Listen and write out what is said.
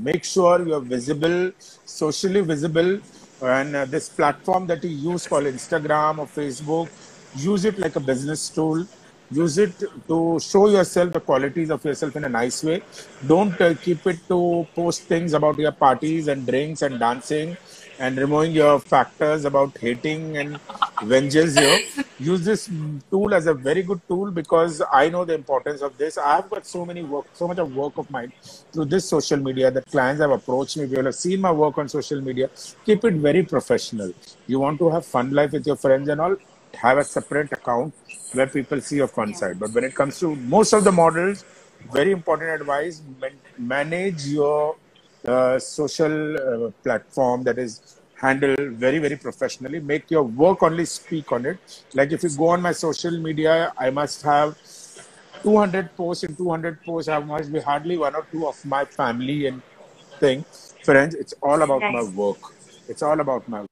make sure you're visible, socially visible, and uh, this platform that you use called Instagram or Facebook, use it like a business tool. Use it to show yourself the qualities of yourself in a nice way. Don't uh, keep it to post things about your parties and drinks and dancing and removing your factors about hating and vengeance. Use this tool as a very good tool because I know the importance of this. I have got so many work, so much of work of mine through this social media that clients have approached me. People have seen my work on social media. Keep it very professional. You want to have fun life with your friends and all, have a separate account where people see your fun side. But when it comes to most of the models, very important advice: man- manage your uh, social uh, platform that is handled very very professionally. Make your work only speak on it. Like if you go on my social media, I must have 200 posts. In 200 posts, I must be hardly one or two of my family and thing. Friends, it's all about my work. It's all about my